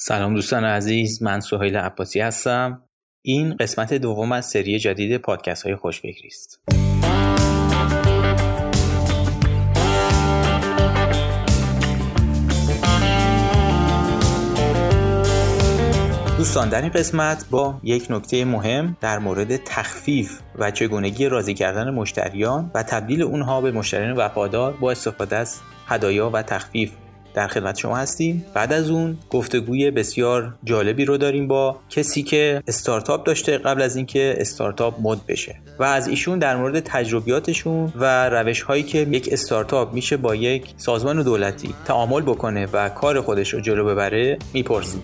سلام دوستان عزیز من سهیل عباسی هستم. این قسمت دوم از سری جدید پادکست های خوشفکری است دوستان در این قسمت با یک نکته مهم در مورد تخفیف و چگونگی راضی کردن مشتریان و تبدیل اونها به مشتریان وفادار با استفاده از هدایا و تخفیف. در خدمت شما هستیم. بعد از اون گفتگوی بسیار جالبی رو داریم با کسی که استارتاپ داشته قبل از اینکه استارتاپ مد بشه. و از ایشون در مورد تجربیاتشون و روش هایی که یک استارتاپ میشه با یک سازمان دولتی تعامل بکنه و کار خودش رو جلو ببره می‌پرسیم.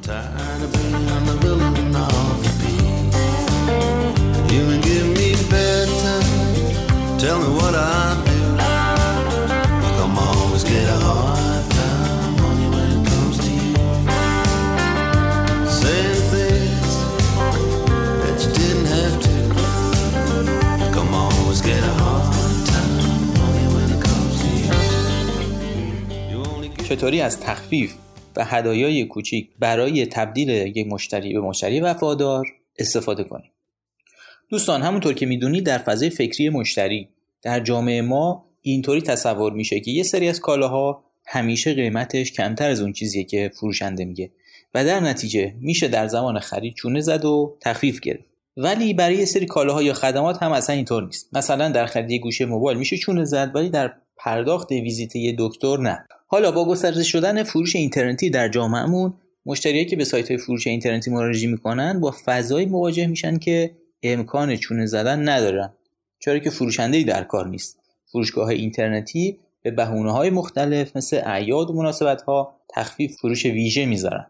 چطوری از تخفیف و هدایای کوچیک برای تبدیل یک مشتری به مشتری وفادار استفاده کنیم؟ دوستان همونطور که می‌دونید در فضای فکری مشتری در جامعه ما اینطوری تصور میشه که یه سری از کالاها همیشه قیمتش کمتر از اون چیزیه که فروشنده میگه و در نتیجه میشه در زمان خرید چونه زد و تخفیف گرفت. ولی برای یه سری کالاها یا خدمات هم اصلا اینطور نیست. مثلا در خرید گوشه موبایل میشه چونه زد ولی در پرداخت ویزیت یه دکتر نه. حالا با گسترده شدن فروش اینترنتی در جامعهمون مشتریایی که به سایت های فروش اینترنتی مراجعه می‌کنن با فضایی مواجه میشن که امکان چونه زدن ندارن چرا که فروشنده در کار نیست. فروشگاه اینترنتی به بهونه های مختلف مثل اعیاد و مناسبت ها تخفیف فروش ویژه می‌ذارن.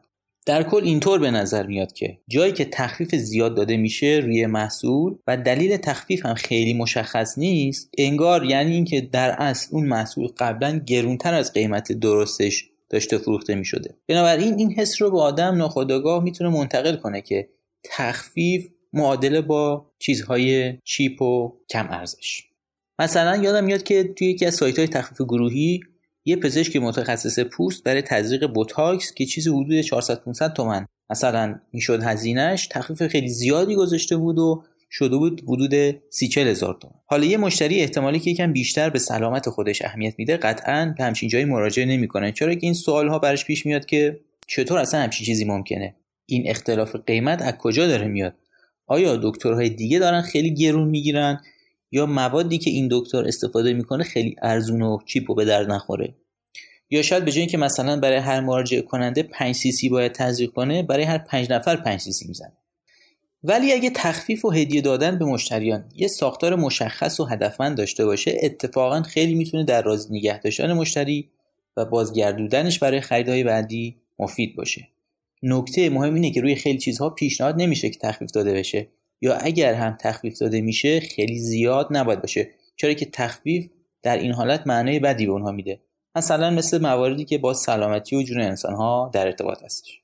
در کل اینطور به نظر میاد که جایی که تخفیف زیاد داده میشه روی محصول و دلیل تخفیف هم خیلی مشخص نیست انگار یعنی اینکه در اصل اون محصول قبلا گرونتر از قیمت درستش داشته فروخته می‌شده. بنابراین این حس رو به آدم ناخودآگاه می‌تونه منتقل کنه که تخفیف معادله با چیزهای چیپ و کم ارزش. مثلا یادم میاد که توی یکی از سایت های تخفیف گروهی یه پزشک متخصص پوست برای تزریق بوتاکس که چیزی حدود 400 500 تومن. مثلا می‌شد هزینهش تخفیف خیلی زیادی گذاشته بود و شده بود حدود سی هزار تومن. حالا یه مشتری احتمالی که یکم بیشتر به سلامت خودش اهمیت میده قطعا به همچین جایی مراجعه نمی‌کنه. چرا که این سوال ها برش پیش میاد که چطور اصلا همچین چیزی ممکنه؟ این اختلاف قیمت از کجا داره میاد؟ آیا دکترهای دیگه دارن خیلی گرون می‌گیرن؟ یا موادی که این دکتر استفاده می‌کنه خیلی ارزون و چیپ و به درد نخوره. یا شاید به جای اینکه مثلا برای هر مراجعه کننده 5 سی سی باید تزریق کنه برای هر 5 نفر 5 سی سی می‌زنه. ولی اگه تخفیف و هدیه دادن به مشتریان یه ساختار مشخص و هدفمند داشته باشه اتفاقا خیلی می‌تونه در راضی نگه داشتن مشتری و بازگردوندنش برای خریدهای بعدی مفید باشه. نکته مهم اینه که روی خیلی چیزها پیشنهاد نمیشه که تخفیف داده بشه. یا اگر هم تخفیف داده میشه خیلی زیاد نباید باشه. چرا که تخفیف در این حالت معنای بدی به اونها میده. مثلا مثل مواردی که با سلامتی و جون انسانها در ارتباط هستش.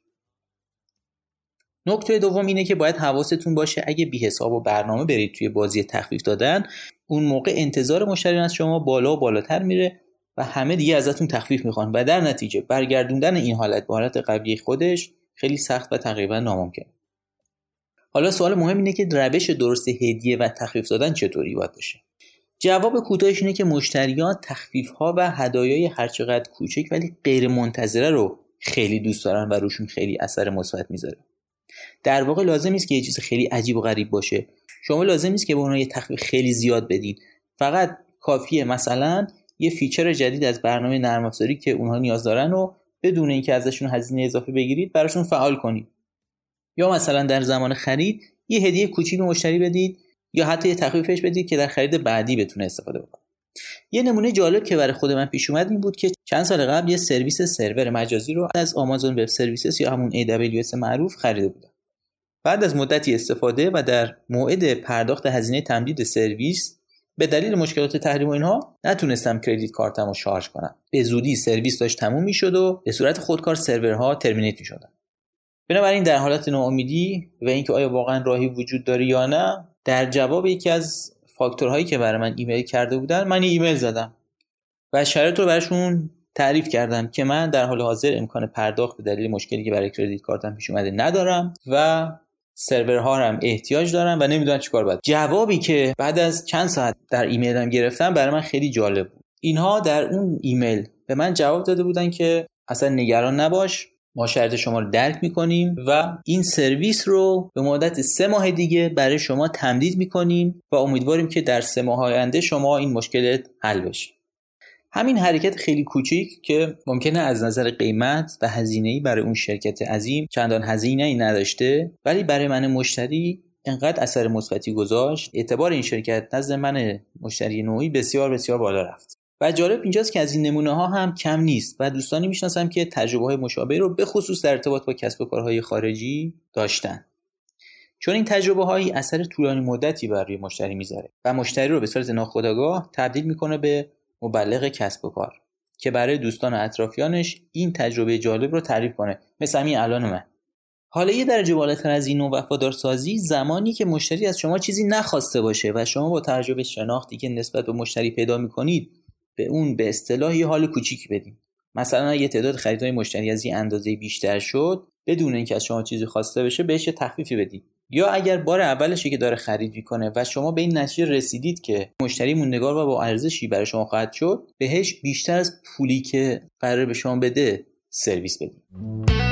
نکته دوم اینه که باید حواستون باشه اگه بی حساب و برنامه برید توی بازی تخفیف دادن اون موقع انتظار مشتریان از شما بالا و بالاتر میره و همه دیگه ازتون تخفیف می‌خوان. و در نتیجه برگردوندن این حالت به حالت قبلی خودش خیلی سخت و تقریبا ناممکن. حالا سوال مهم اینه که روش درست هدیه و تخفیف دادن چطوری باید باشه؟ جواب کوتاهش اینه که مشتریان تخفیف ها و هدایای هرچقدر کوچک ولی غیر منتظره رو خیلی دوست دارن و روشون خیلی اثر مثبت می‌ذاره. در واقع لازم نیست که یه چیز خیلی عجیب و غریب باشه. شما لازم نیست که به اونها یه تخفیف خیلی زیاد بدین. فقط کافیه مثلا یه feature جدید از برنامه نرم افزاری که اونها نیاز دارن و بدون اینکه ازشون هزینه اضافه بگیرید براشون فعال کنید. یا مثلا در زمان خرید یه هدیه کوچیک به مشتری بدید یا حتی یه تخفیفش بدید که در خرید بعدی بتونه استفاده بکنه. یه نمونه جالب که برای خود من پیش اومد این بود که چند سال قبل یه سرویس سرور مجازی رو از Amazon Web Services یا همون AWS معروف خریده بودم. بعد از مدتی استفاده و در موعد پرداخت هزینه تمدید سرویس به دلیل مشکلات تحریم و اینها نتونستم credit card م رو شارژ کنم. به زودی سرویس داشت تموم می‌شد و به صورت خودکار سرورها terminate می‌شدن. بنابراین در حالت ناامیدی و اینکه آیا واقعا راهی وجود داره یا نه در جواب یکی از فاکتورهایی که برای من ایمیل کرده بودن من ایمیل زدم و شرایط رو براشون تعریف کردم که من در حال حاضر امکان پرداخت به دلیل مشکلی که برای credit card م پیش اومده ندارم و سرورها هم احتیاج دارم و نمی‌دونم چیکار باید. جوابی که بعد از چند ساعت در ایمیلم گرفتم برای من خیلی جالب بود. اینها در اون ایمیل به من جواب داده بودن که اصلا نگران نباش. ما شرط شما رو درک می‌کنیم و این سرویس رو به مدت سه ماه دیگه برای شما تمدید می‌کنیم و امیدواریم که در سه ماه آینده شما این مشکلت حل بشه. همین حرکت خیلی کوچیک که ممکنه از نظر قیمت و هزینه‌ای برای اون شرکت عظیم چندان هزینه ای نداشته ولی برای من مشتری انقدر اثر مثبتی گذاشت. اعتبار این شرکت نزد من مشتری نوعی بسیار بسیار بالا رفت. و جالب اینجاست که از این نمونه ها هم کم نیست و دوستانی می‌شناسم که تجربه های مشابه رو به خصوص در ارتباط با کسب و کارهای خارجی داشتن. چون این تجربه هایی اثر طولانی مدتی بر روی مشتری می‌ذاره و مشتری رو به صورت ناخودآگاه تبدیل می‌کنه به مبلغ کسب و کار که برای دوستان و اطرافیانش این تجربه جالب رو تعریف کنه. مثل همین الان من حالا یه درجه بالاتر از این وفادار سازی زمانی که مشتری از شما چیزی نخواسته باشه و شما با تجربه شناختی که نسبت به مشتری پیدا می‌کنید به اون به اصطلاح یه حال کوچیک بدین مثلا اگه تعداد خریدهای مشتری از این اندازه بیشتر شد بدون اینکه از شما چیزی خواسته بشه بهش تخفیفی بدید. یا اگر بار اولشی که داره خرید می‌کنه و شما به این نتیجه رسیدید که مشتری موندگار و با ارزشی برای شما خواهد شد بهش بیشتر از پولی که قرار به شما بده سرویس بدید.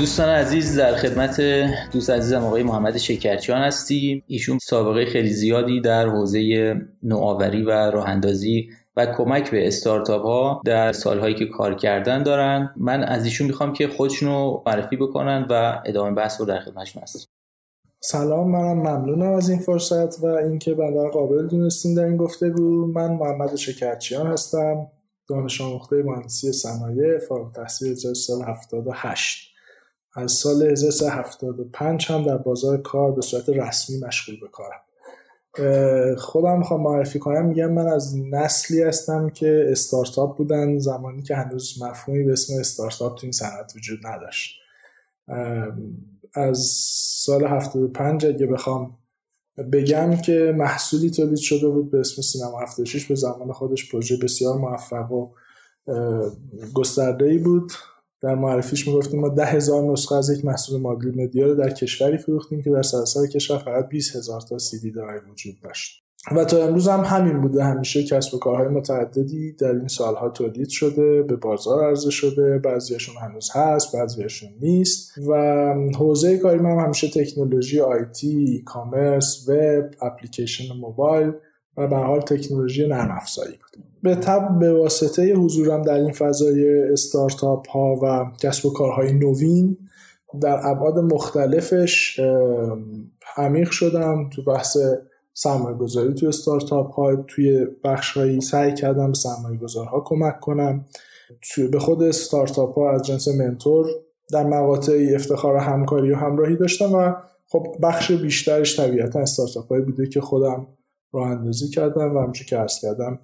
دوستان عزیز در خدمت دوست عزیزم آقای محمد شکرچیان هستیم. ایشون سابقه خیلی زیادی در حوزه نوآوری و راه اندازی و کمک به استارتاپ ها در سالهایی که کار کردن دارن. من از ایشون می‌خوام که خودشون رو معرفی بکنن و ادامه بحث رو در خدمتشون هستم سلام منم ممنونم از این فرصت و اینکه بنده قابل دونستین در این گفته بود من محمد شکرچیان هستم دانش آموخته مهندسی صنایع فارغ التحصیل سال 78 از سال 1375 هم در بازار کار به صورت رسمی مشغول به کارم. خودم می‌خوام معرفی کنم. میگم من از نسلی هستم که استارتاپ بودن. زمانی که هنوز مفهومی به اسم استارتاپ تو این صنعت وجود نداشت. از سال 75 اگه بخوام بگم که محصولی تولید شده بود به اسم سینما 76 به زمان خودش پروژه بسیار موفق و گسترده ای بود. در معرفیش می‌گفتیم ما ده هزار نسخه از یک محصول مادلی مدیا رو در کشوری فروختیم که در سراسر کشور فقط 20 هزار تا سی دی وجود داشت. و تا امروز هم همین بوده. همیشه کسب و کارهای متعددی در این سالها تولید شده به بازار عرضه شده. بعضیشون هنوز هست بعضیشون نیست. و حوزه کاری من همیشه تکنولوژی آیتی کامرس وب اپلیکیشن موبایل و به حال تکنولوژی نرم افزاری بود. به طب به واسطه حضورم در این فضای استارتاپ ها و کسب و کارهای نوین در ابعاد مختلفش عمیق شدم تو بحث سرمایه گذاری تو استارتاپ ها. توی بخش هایی سعی کردم سرمایه گذارها کمک کنم. توی به خود استارتاپ ها از جنس منتور در مقاطعی افتخار همکاری و همراهی داشتم و خب بخش بیشترش طبیعتا استارتاپ های بوده که خودم راه اندازی کردم و همچه که عرض کردم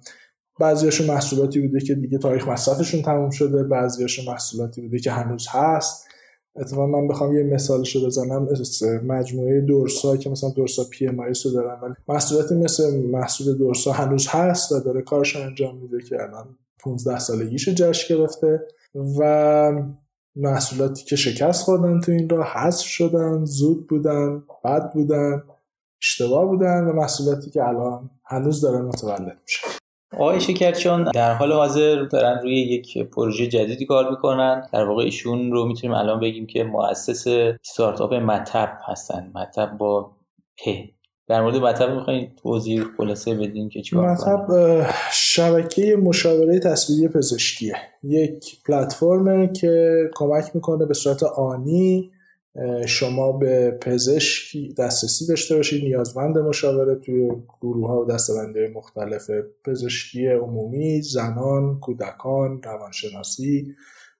بعضیاشون محصولاتی بوده که دیگه تاریخ مصرفشون تموم شده بعضیاشون محصولاتی بوده که هنوز هست. اتفاقا من بخوام یه مثالش رو بزنم مجموعه دورسا که مثلا دورسا پی ام رو دارن ولی محصولاتی مثل محصول دورسا هنوز هست و داره کارش انجام میده که الان 15 سالگیش جشن گرفته و محصولاتی که شکست خوردن تو این راه حذف شدن زود بودن بد بودن. اشتباه بودن و محصولاتی که الان هنوز دارن متولد میشن. آقای شکرچان در حال حاضر دارن روی یک پروژه جدیدی کار می‌کنن. در واقع ایشون رو می‌تونیم الان بگیم که مؤسس استارتاپ مطب هستن. مطب با پ در مورد مطب می‌خواین توضیح خلاصه بدین که چیکار مطب شبکه مشاوره تصویری پزشکیه. یک پلتفرمه که کمک می‌کنه به صورت آنی شما به پزشک دسترسی داشته باشید نیازمند مشاوره توی گروه ها و دستبنده مختلف پزشکی عمومی زنان کودکان روانشناسی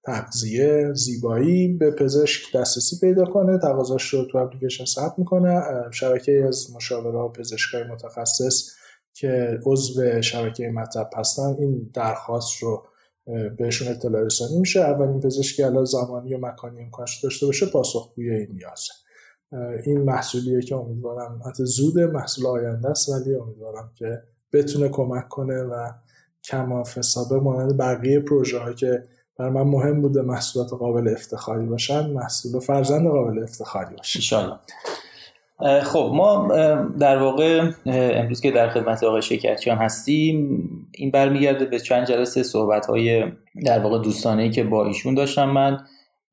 تغذیه زیبایی به پزشک دسترسی پیدا کنه تقاضاش رو تو اپلیکیشن ثبت می‌کنه. شبکه از مشاوره و پزشکای متخصص که عضو شبکه مطب هستن این درخواست رو بهشون اطلاع رسانی میشه. اولین پزشکی الان زمانی و مکانی امکانش داشته باشه پاسخگوی این نیازه این محصولیه که امیدوارم حتی زود محصول آینده است ولی امیدوارم که بتونه کمک کنه و کما فسابه مانند بقیه پروژه که برای من مهم بوده محصولات قابل افتخاری باشن محصول فرزند قابل افتخاری باشه خب ما در واقع امروز که در خدمت آقای شکرچیان هستیم این برمیگرده به چند جلسه صحبت های در واقع دوستانه که با ایشون داشتم من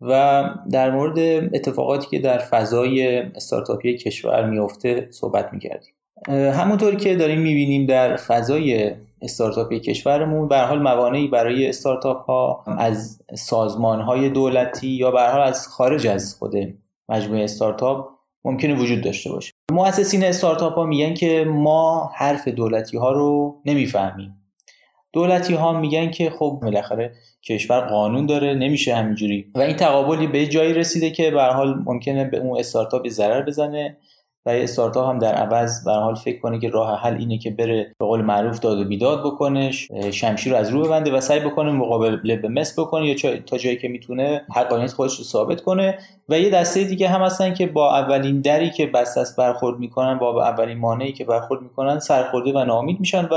و در مورد اتفاقاتی که در فضای استارتاپی کشور میفته صحبت می‌کردیم. همونطور که داریم می‌بینیم در فضای استارتاپی کشورمون به حال موانعی برای استارتاپ ها از سازمان های دولتی یا به حال از خارج از خود مجموعه استارتاپ ممکنه وجود داشته باشه. مؤسسین استارتاپ ها میگن که ما حرف دولتی ها رو نمی‌فهمیم. دولتی ها میگن که خب بالاخره کشور قانون داره نمیشه همینجوری. و این تقابلی به جایی رسیده که به حال ممکنه به اون استارتاپ ضرر بزنه. و استارتاپ هم در عوض به حال فکر کنه که راه حل اینه که بره به قول معروف داد و بیداد بکنه شمشیر رو از رو ببنده و سعی بکنه مقابل به مس بکنه یا تا جایی که می‌تونه حقانیت خودش رو ثابت کنه. و یه دسته دیگه هم هستن که با اولین دری که بس است برخورد می‌کنن با اولین مانعی که برخورد می‌کنن سرخورده و ناامید میشن و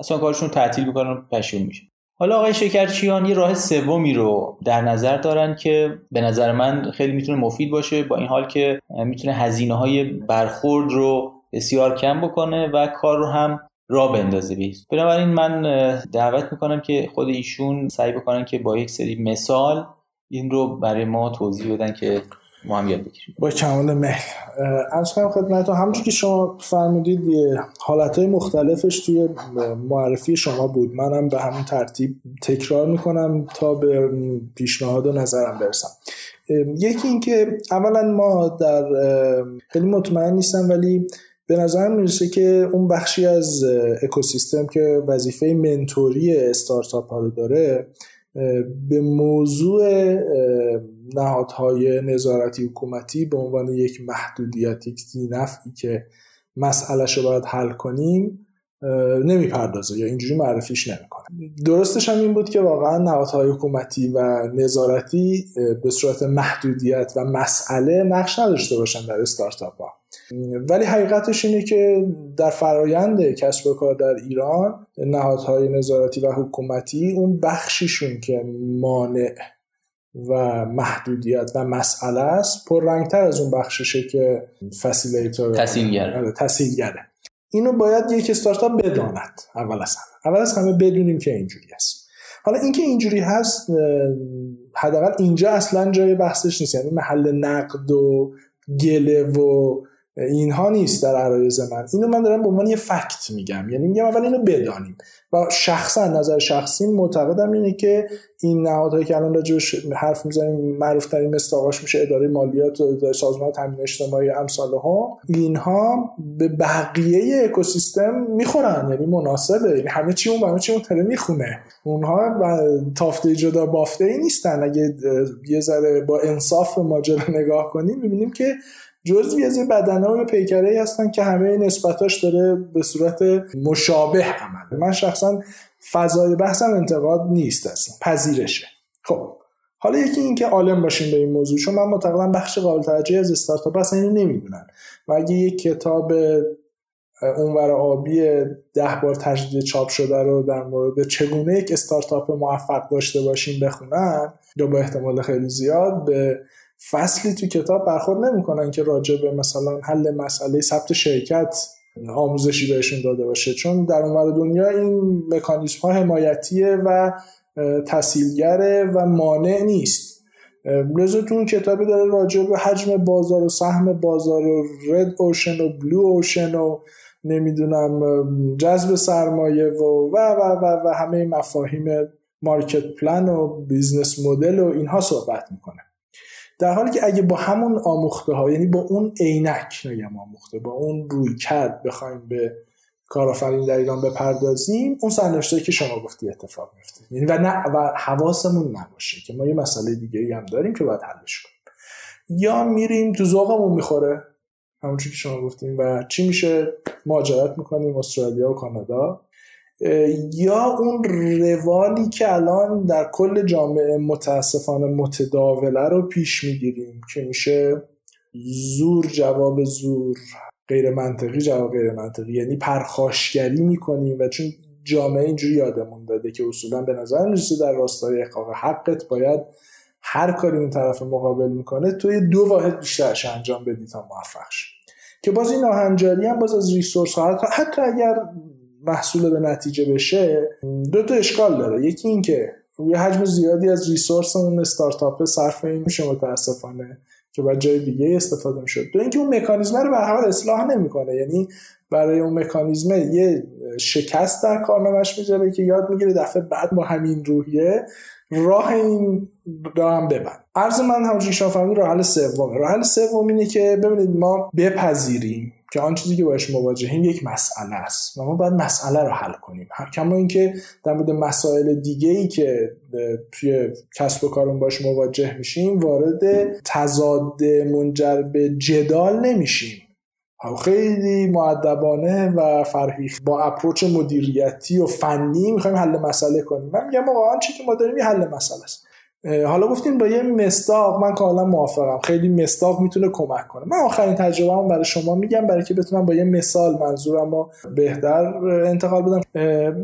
اصلا کارشون تعطیل می‌کنن و پشیمون میشن. حالا آقای شکرچیان یه راه سومی رو در نظر دارن که به نظر من خیلی می‌تونه مفید باشه با این حال که می‌تونه هزینه های برخورد رو بسیار کم بکنه و کار رو هم را بندازه بیست بنابراین من دعوت می‌کنم که خود ایشون سعی بکنن که با یک سری مثال این رو برای ما توضیح بدن که ما هم یاد بگیریم. با کمال مهر. از کنم خدمتتون که شما فرمودید حالت های مختلفش توی معرفی شما بود. منم به همین ترتیب تکرار می‌کنم تا به پیشنهاد و نظرم برسم. یکی اینکه اولا ما در خیلی مطمئن نیستم ولی به نظر می‌رسه که اون بخشی از اکوسیستم که وظیفه منتوری استارتاپ ها رو داره به موضوع نهادهای نظارتی حکومتی به عنوان یک محدودیت یک نفعی که مسئلهش رو باید حل کنیم نمی‌پردازه یا اینجوری معرفیش نمی‌کنه. درستش هم این بود که واقعا نهادهای حکومتی و نظارتی به صورت محدودیت و مسئله نقش نداشته باشن در استارتاپ ها ولی حقیقتش اینه که در فرایند کسب و کار در ایران نهادهای نظارتی و حکومتی اون بخشیشون که مانع و محدودیت و مسئله است رنگتر از اون بخششه که فسیلیتور تسهیلگره تسهیلگره اینو باید یک استارتاپ بداند. اول از همه. اول از همه بدونیم که اینجوری است حالا اینکه اینجوری هست حداقل اینجا اصلا جای بحثش نیست. یعنی محل نقد و گله و اینها نیست در عرایز من. اینو من دارم به عنوان یه فکت میگم. یعنی میگم اول اینو بدانیم. و شخصا نظر شخصی معتقدم اینه که این نهادهایی که الان راجعش حرف می‌زنیم معروف ترین میشه اداره مالیات و اداره سازمان تامین اجتماعی امثال ها اینها به بقیه اکوسیستم می‌خورن یعنی مناسبه. یعنی همه چی اون همه چی اون می‌خونه. اونها تافته جدا بافته ای نیستن. اگه یه ذره با انصاف ماجرا نگاه کنیم می‌بینیم که جزوی از بدنه و پیکره ای هستن که همه نسبتاش داره به صورت مشابه عمل. من شخصا فضای بحثم انتقاد نیست اصلا پذیرشه. خب حالا یکی این که عالم باشیم به این موضوع چون من معتقدم بخش قابل توجهی از استارتاپ اصلا اینو نمی‌دونن. و اگه یک کتاب اونور آبی ده بار تجدید چاپ شده رو در مورد چگونه یک استارتاپ موفق داشته باشیم بخونن یا با احتمال خیلی زیاد به فصلی تو کتاب برخورد نمی‌کنن که راجع به مثلا حل مسئله ثبت شرکت آموزشی بهشون داده باشه. چون در اونور دنیا این مکانیزم ها حمایتیه و تسهیلگره و مانع نیست. لذا تو اون کتابی داره راجع به حجم بازار و سهم بازار و red ocean و blue ocean و نمی‌دونم جذب سرمایه و و و و, و همه مفاهیم market plan و business model و اینها صحبت می‌کنه. در حالی که اگه با همون آموخته ها یعنی با اون عینک نگم آموخته با اون رویکرد بخوایم به کارآفرین در ایران بپردازیم اون سرنوشته که شما گفتی اتفاق میفته یعنی و نه و حواسمون نباشه که ما یه مسئله دیگه ای هم داریم که باید حلش کنیم. یا میریم تو ذوقمون می‌خوره همونجوری که شما گفتیم و چی میشه؟ مهاجرت می‌کنیم استرالیا و کانادا. یا اون روالی که الان در کل جامعه متاسفانه متداوله رو پیش می‌گیریم که میشه زور جواب زور غیر منطقی جواب غیر منطقی یعنی پرخاشگری می‌کنیم و چون جامعه اینجوری یادمون داده که اصولا به نظر می‌رسه در راستای احقاق حقت باید هر کاری اون طرف مقابل می‌کنه توی دو واحد بیشترش انجام بدی تا موفق که باز این ناهنجاری هم باز از ریسورس ها حتی اگر محصول به نتیجه بشه دو تا اشکال داره. یکی اینکه یه حجم زیادی از ریسورس اون استارتاپ صرف این میشه متاسفانه که باید جای دیگه استفاده می‌شد. دو اینکه اون مکانیزم رو به حال اصلاح نمی‌کنه. یعنی برای اون مکانیزم یه شکست در کارنامهش می‌ذاره که یاد می‌گیره دفعه بعد با همین روحیه راه این راه هم ببند. عرض من همونجوری شما فهمید راه حل سومه. راه حل سوم اینه که ببینید ما بپذیریم. که آن چیزی که باش مواجهیم یک مسئله است و ما باید مسئله رو حل کنیم. کما اینکه در مورد مسائل دیگه ای که توی کسب و کارون باش مواجه میشیم وارد تضاد منجر به جدال نمیشیم. خیلی معدبانه و فرهیخ با اپروچ مدیریتی و فنی می‌خوایم حل مسئله کنیم. من میگم آقا چی که ما داریم حل مسئله است. حالا گفتیم با یه مستاق من کاملا موافقم. خیلی مستاق می‌تونه کمک کنه. من آخرین تجربه هم برای شما میگم برای که بتونم با یه مثال منظورم رو بهتر انتقال بدم.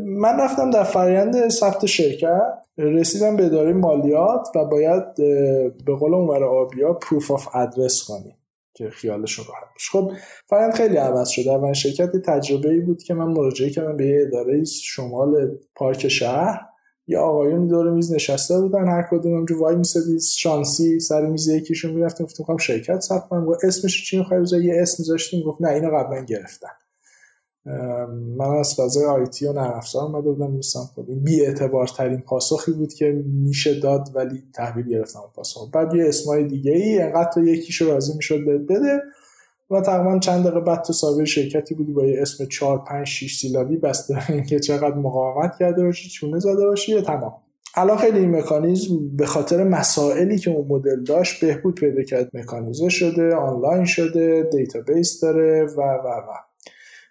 من رفتم در فرایند ثبت شرکت. رسیدم به اداره مالیات و باید به قول اونور آبیا پروف آف ادرس کنیم که خیالشون راحت باشه. خب خیلی عوض شده. من شرکت تجربه ای بود که من مراجعه کردم به یه اداره شمال پارک شهر. یه آقایون دور میز نشسته بودن هر کدوم اونجا وای میسدی شانسی سر میز یکیشون می‌رفتیم گفتم می‌خوام شرکت ثبت کنم گفت اسمش چی می‌خوای یه اسم میذاشتیم گفت نه اینو قبلا گرفتن. من از فضای IT و نرم افزار اومده بودم دوستم خب این بی اعتبار ترین پاسخی بود که میشه داد ولی تحویل گرفتم پاسخ. بعد یه اسمای دیگه ای انقدر تو یکیشو راضی می‌شد بده و تقریبا چند دقیقه بعد تو صاحب شرکتی بودی با یه اسم 4 5 6 سیلابی بسته اینکه چقدر مقاومت کرده باشی چونه زده باشی یا تمام. الان خیلی این مکانیزم به خاطر مسائلی که اون مدل داشت بهبود پیدا کرد. مکانیزه شده آنلاین شده database داره و و و.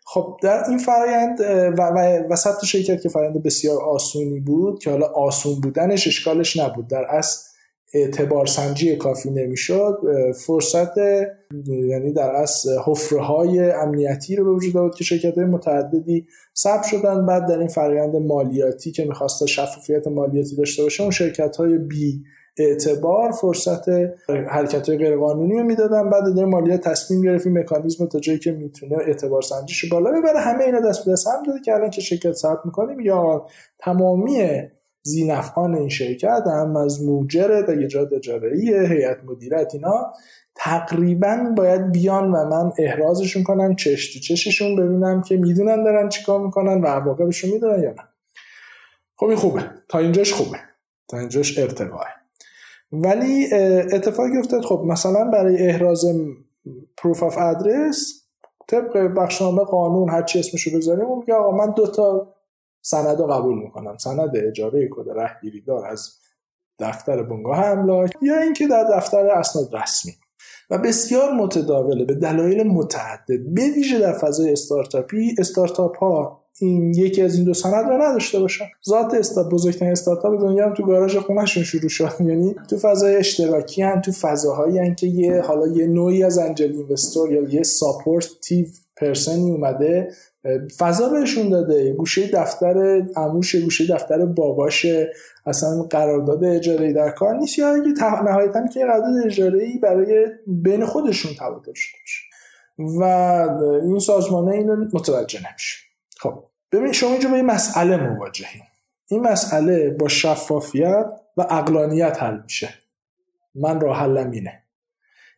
خب در این فرایند و, و وسط شرکت که فرایند بسیار آسونی بود که حالا آسون بودنش اشکالش نبود. در اصل اعتبار سنجی کافی نمی‌شد فرصت یعنی در اصل حفره های امنیتی رو به وجود آورد که شرکت های متعددی ثبت شدن. بعد در این فرایند مالیاتی که می‌خواست شفافیت مالیاتی داشته باشه اون شرکت های بی اعتبار فرصت حرکت های غیرقانونی رو می‌دادن. بعد در مالیات تصمیم گرفت این مکانیزم تا جایی که می‌تونه اعتبار سنجیش بالا ببره. همه اینا دست به دست هم داده که الان که شرکت ثبت می‌کنیم یا تمامی زینفعان این شرکت هم از موجر تا اجاره هیئت مدیرت اینا تقریبا باید بیان و من احرازشون کنم چش تو چششون ببینم که می‌دونن دارن چیکار می‌کنن و عواقبشون می‌دونن یا نه. خب این خوبه. تا اینجاش خوبه. تا اینجاش ارتقاه ولی اتفاقی افتاد. خب مثلا برای احراز پروف آف ادرس طبق بخشنامه قانون هر چی اسمشو بذاریم اون میگه آقا من دو تا سند رو قبول می‌کنم. سند اجاره کد رهگیری دار از دفتر بنگاه املاک یا اینکه در دفتر اسناد رسمی. و بسیار متداوله به دلایل متعدد. به ویژه در فضای استارتاپی استارتاپ ها این یکی از این دو سند رو نداشته باشن. ذات استارت بزرگترین استارتاپ دنیا هم تو گاراژ خونهشون شروع شد. یعنی تو فضای اشتراکی هم تو فضاهایی هم که یه حالا یه نوعی از angel investor یا یه supportive پرسنی اومده فضا بهشون داده. گوشه دفتر عموش گوشه دفتر باباش اصلا قرارداد اجاره در کار نیست. یا اگه نهایتا که قرارداد اجاره ای برای بین خودشون تبادل شده باشه. و این سازمانه اینو متوجه نمیشه. خب ببین شما اینجا با این مسئله مواجهیم این مسئله با شفافیت و اقلانیت حل میشه. من راه حلم اینه.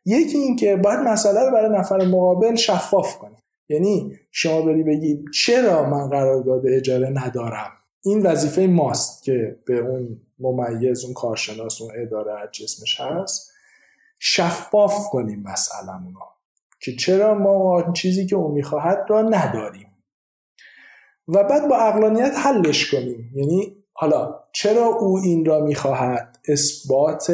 یکی اینکه باید مسئله رو برای نفر مقابل شفاف کنی یعنی شما بری بگی چرا من قرارداد اجاره ندارم؟ این وظیفه ماست که به اون ممیز اون کارشناس اون اداره هر اسمش هست شفاف کنیم مسئله رو. که چرا ما چیزی که او می‌خواهد را نداریم؟ و بعد با اقلانیت حلش کنیم. یعنی حالا چرا او این را می‌خواهد؟ اثبات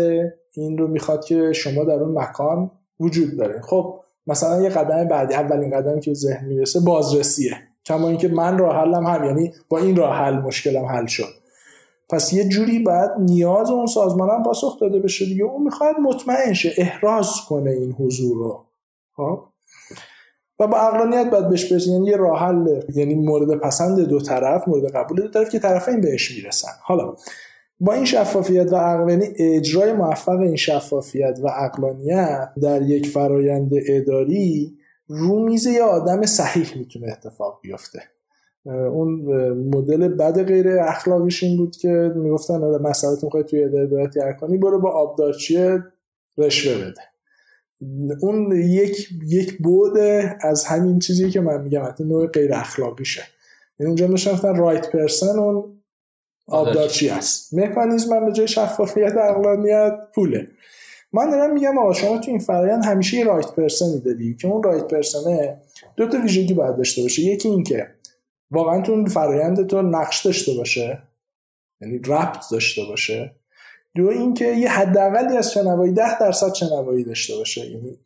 این رو می‌خواد که شما در اون مکان وجود دارین. خب مثلا یه قدم بعدی اولین قدمی که ذهن می‌رسه بازرسیه. کما اینکه من راه حلم هم یعنی با این راه حل مشکلم حل شد. پس یه جوری باید نیاز اون سازمان هم پاسخ داده بشه دیگه. اون می‌خواد مطمئن شه احراز کنه این حضور رو. خب؟ و با اقلانیت باید بهش برسیم یعنی یه راه حل یعنی مورد پسند دو طرف مورد قبول دو طرف که طرفین بهش می‌رسن. حالا با این شفافیت و عقل یعنی اجرای موفق این شفافیت و اقلانیت در یک فرایند اداری رو میز یه آدم صحیح می‌تونه اتفاق بیفته. اون مدل بد غیر اخلاقیش این بود که می‌گفتن مسئله می‌خوای توی اداره دولتی کنی برو با آبدارچی رشوه بده. اون یک یک بود از همین چیزی که من میگم حتی نوع غیر اخلاقیشه. یعنی اونجا نشفتن رایت پرسن اون آبدارچی است مکانیزم به جای شفافیت اقلانیت پوله. من دارم میگم آقا شما تو این فرایند همیشه یه رایت پرسنی دادی که اون رایت پرسنه دو تا ویژگی باید داشته باشه. یکی این که واقعا تو اون فرایند تو نقش داشته باشه یعنی ربط داشته باشه. دو اینکه یه حداقلی از شنوایی ده درصد شنوایی داشته باشه. یعنی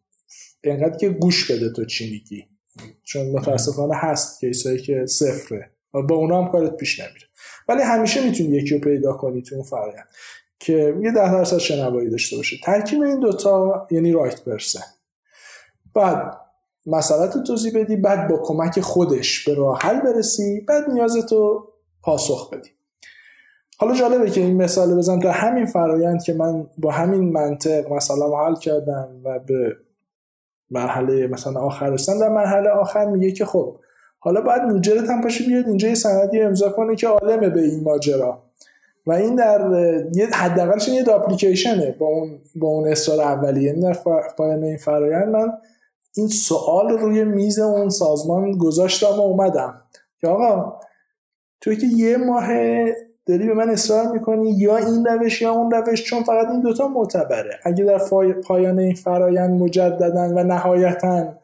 اینقدر که گوش بده تو چی میگی. چون متاسفانه هست کیسایی که صفره. با اونا هم کارت پیش نمیره. ولی همیشه می‌تونی یکی رو پیدا کنی تو اون فرایند که یه ده درصد شنوایی داشته باشه. ترکیب این دوتا یعنی رایت پرسن بعد مسئلت رو توضیح بدی بعد با کمک خودش به راه حل برسی بعد نیازتو پاسخ بدی. حالا جالبه که این مثال بزن در همین فرایند که من با همین منطق مثلا حل کردم و به مرحله مثلا آخر رسیدم. در مرحله آخر میگه که خب حالا باید مجرد هم پاشه بیاد اینجا یه سندی امضا کنه که عالمه به این ماجرا. و این در یه حداقلش یه اپلیکیشنه با اون با اون اصرار اولیه. در پایان این فرایند من این سوال روی میز اون سازمان گذاشتم و اومدم. که آقا توی که یه ماه داری به من اصرار می‌کنی یا این روش یا اون روش چون فقط این دوتا معتبره. اگه در پایان این فرایند مجددن و نهایتا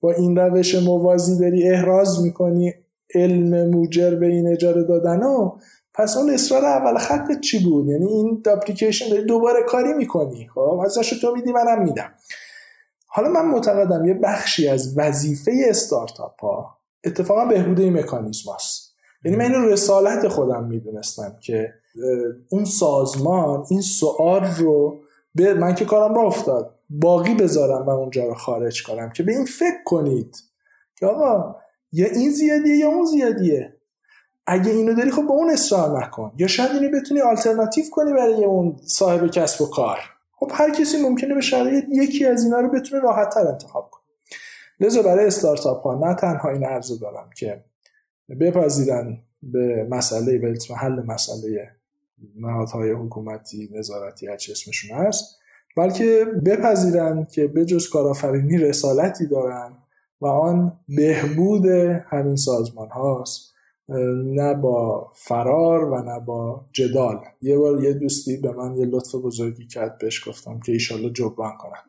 با این روش موازی داری احراز می‌کنی علم موجر به این اجاره دادن و پس اون اصرار اول خط چی بود؟ یعنی این اپلیکیشن داری دوباره کاری می‌کنی. خب ازش تو میدی منم میدم. حالا من معتقدم یه بخشی از وظیفه استارتاپ ها اتفاقا بهبود این مکانیزم هست. یعنی من این رسالت خودم می‌دونستم که اون سازمان این سوال رو به من که کارم را افتاد. باقی بذارم و اونجا رو خارج کنم که به این فکر کنید که آقا یا این زیادیه یا اون زیادیه. اگه اینو داری خب با اون اصرار نکن. یا شاید اینو بتونی آلترناتیو کنی برای اون صاحب کسب و کار. خب هر کسی ممکنه به شرایط یکی از اینا رو بتونه راحت تر انتخاب کنه. لذا برای استارتاپ ها نه تنها این عرض دارم که بپذیرن به مسئله به حل مسئله نهادهای حکومتی نظارتی هر اسمشون هست. بلکه بپذیرن که به جز کارآفرینی رسالتی دارن و آن بهبود همین سازمان هاست نه با فرار و نه با جدال. یه بار یه دوستی به من یه لطف بزرگی کرد بهش گفتم که ایشالله جبران کنم.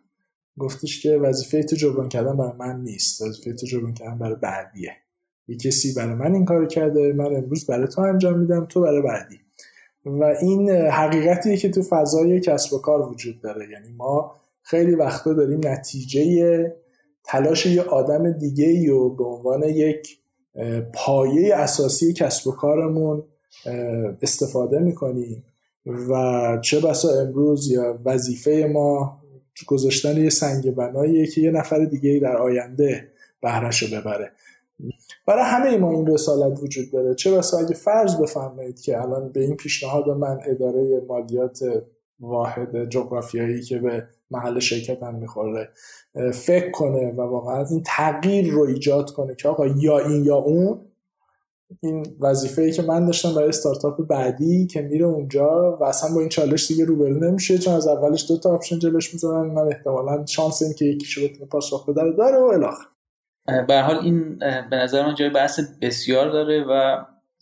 گفتش که وظیفه تو جبران کردن برای من نیست وظیفه تو جبران کردن برای بعدیه. یه کسی برای من این کار کرده من امروز برای تو انجام میدم تو برای بعدی. و این حقیقتیه که تو فضای کسب و کار وجود داره. یعنی ما خیلی وقتا داریم نتیجه تلاش یه آدم دیگه ای و به عنوان یک پایه اساسی کسب و کارمون استفاده می‌کنیم. و چه بسا امروز یا وظیفه ما گذاشتن یه سنگ بناییه که یه نفر دیگه در آینده بهرش رو ببره. برای همه ما این رسالت وجود داره. چه بسا اگه فرض بفرمایید که الان به این پیشنهاد من اداره مالیات واحد جغرافیایی که به محل شرکت هم می‌خوره فکر کنه و واقعا این تغییر رو ایجاد کنه که آقا یا این یا اون این وظیفه ای که من داشتم برای استارتاپ بعدی که میره اونجا و اصلا با این چالش دیگه روبرو نمیشه. چون از اولش دو تا option جلوش می‌ذارن. من احتمالا شانس این که یکیشو بتونه پاسخ بده داره و الاخر به حال این به نظر من جای بحث بسیار داره و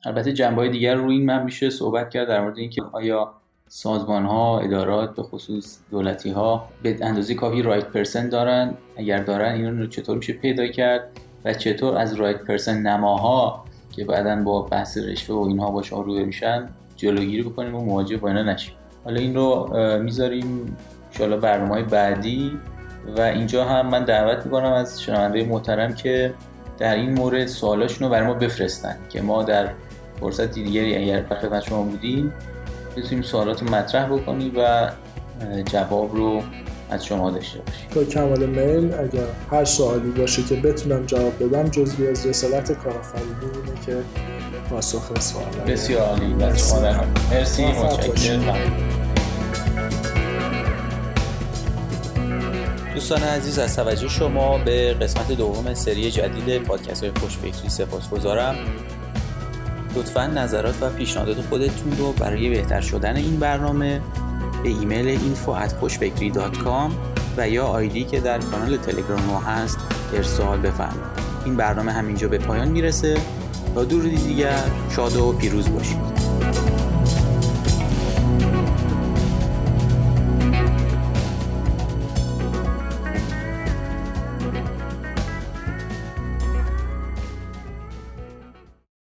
البته جنبه های دیگر روی این من میشه صحبت کرد در مورد اینکه آیا سازمان ها ادارات به خصوص دولتی ها به اندازه کافی رایت پرسن دارن؟ اگر دارن این رو چطور میشه پیدا کرد؟ و چطور از رایت پرسن نماها که بعدا با بحث رشوه و اینها باش روبرو میشن جلوگیری بکنیم و مواجه با اینا نشیم. حالا این رو می‌ذاریم ان برنامه بعدی و اینجا هم من دعوت می‌کنم از شنونده محترم که در این مورد سوالاشون رو برای ما بفرستن که ما در فرصت دیگری اگر در خدمت شما بودیم بتونیم سوالات رو مطرح بکنیم و جواب رو از شما داشته باشیم. تا کمال میل اگر هر سوالی باشه که بتونم جواب بدم جزوی از رسالت کارآفرینی اینه که پاسخ سوال بسیار عالی. مرسی مرسی متشکرم. دوستان عزیز از توجه شما به قسمت دوم سری جدید پادکست های خوشفکری سپاس گذارم لطفا نظرات و پیشنهادات خودتون رو برای بهتر شدن این برنامه به ایمیل info@خوشفکری.com و یا آیدی که در کانال تلگرام ما هست ارسال بفرمایید. این برنامه همینجا به پایان می‌رسه. تا دور دیگر شاد و پیروز باشید.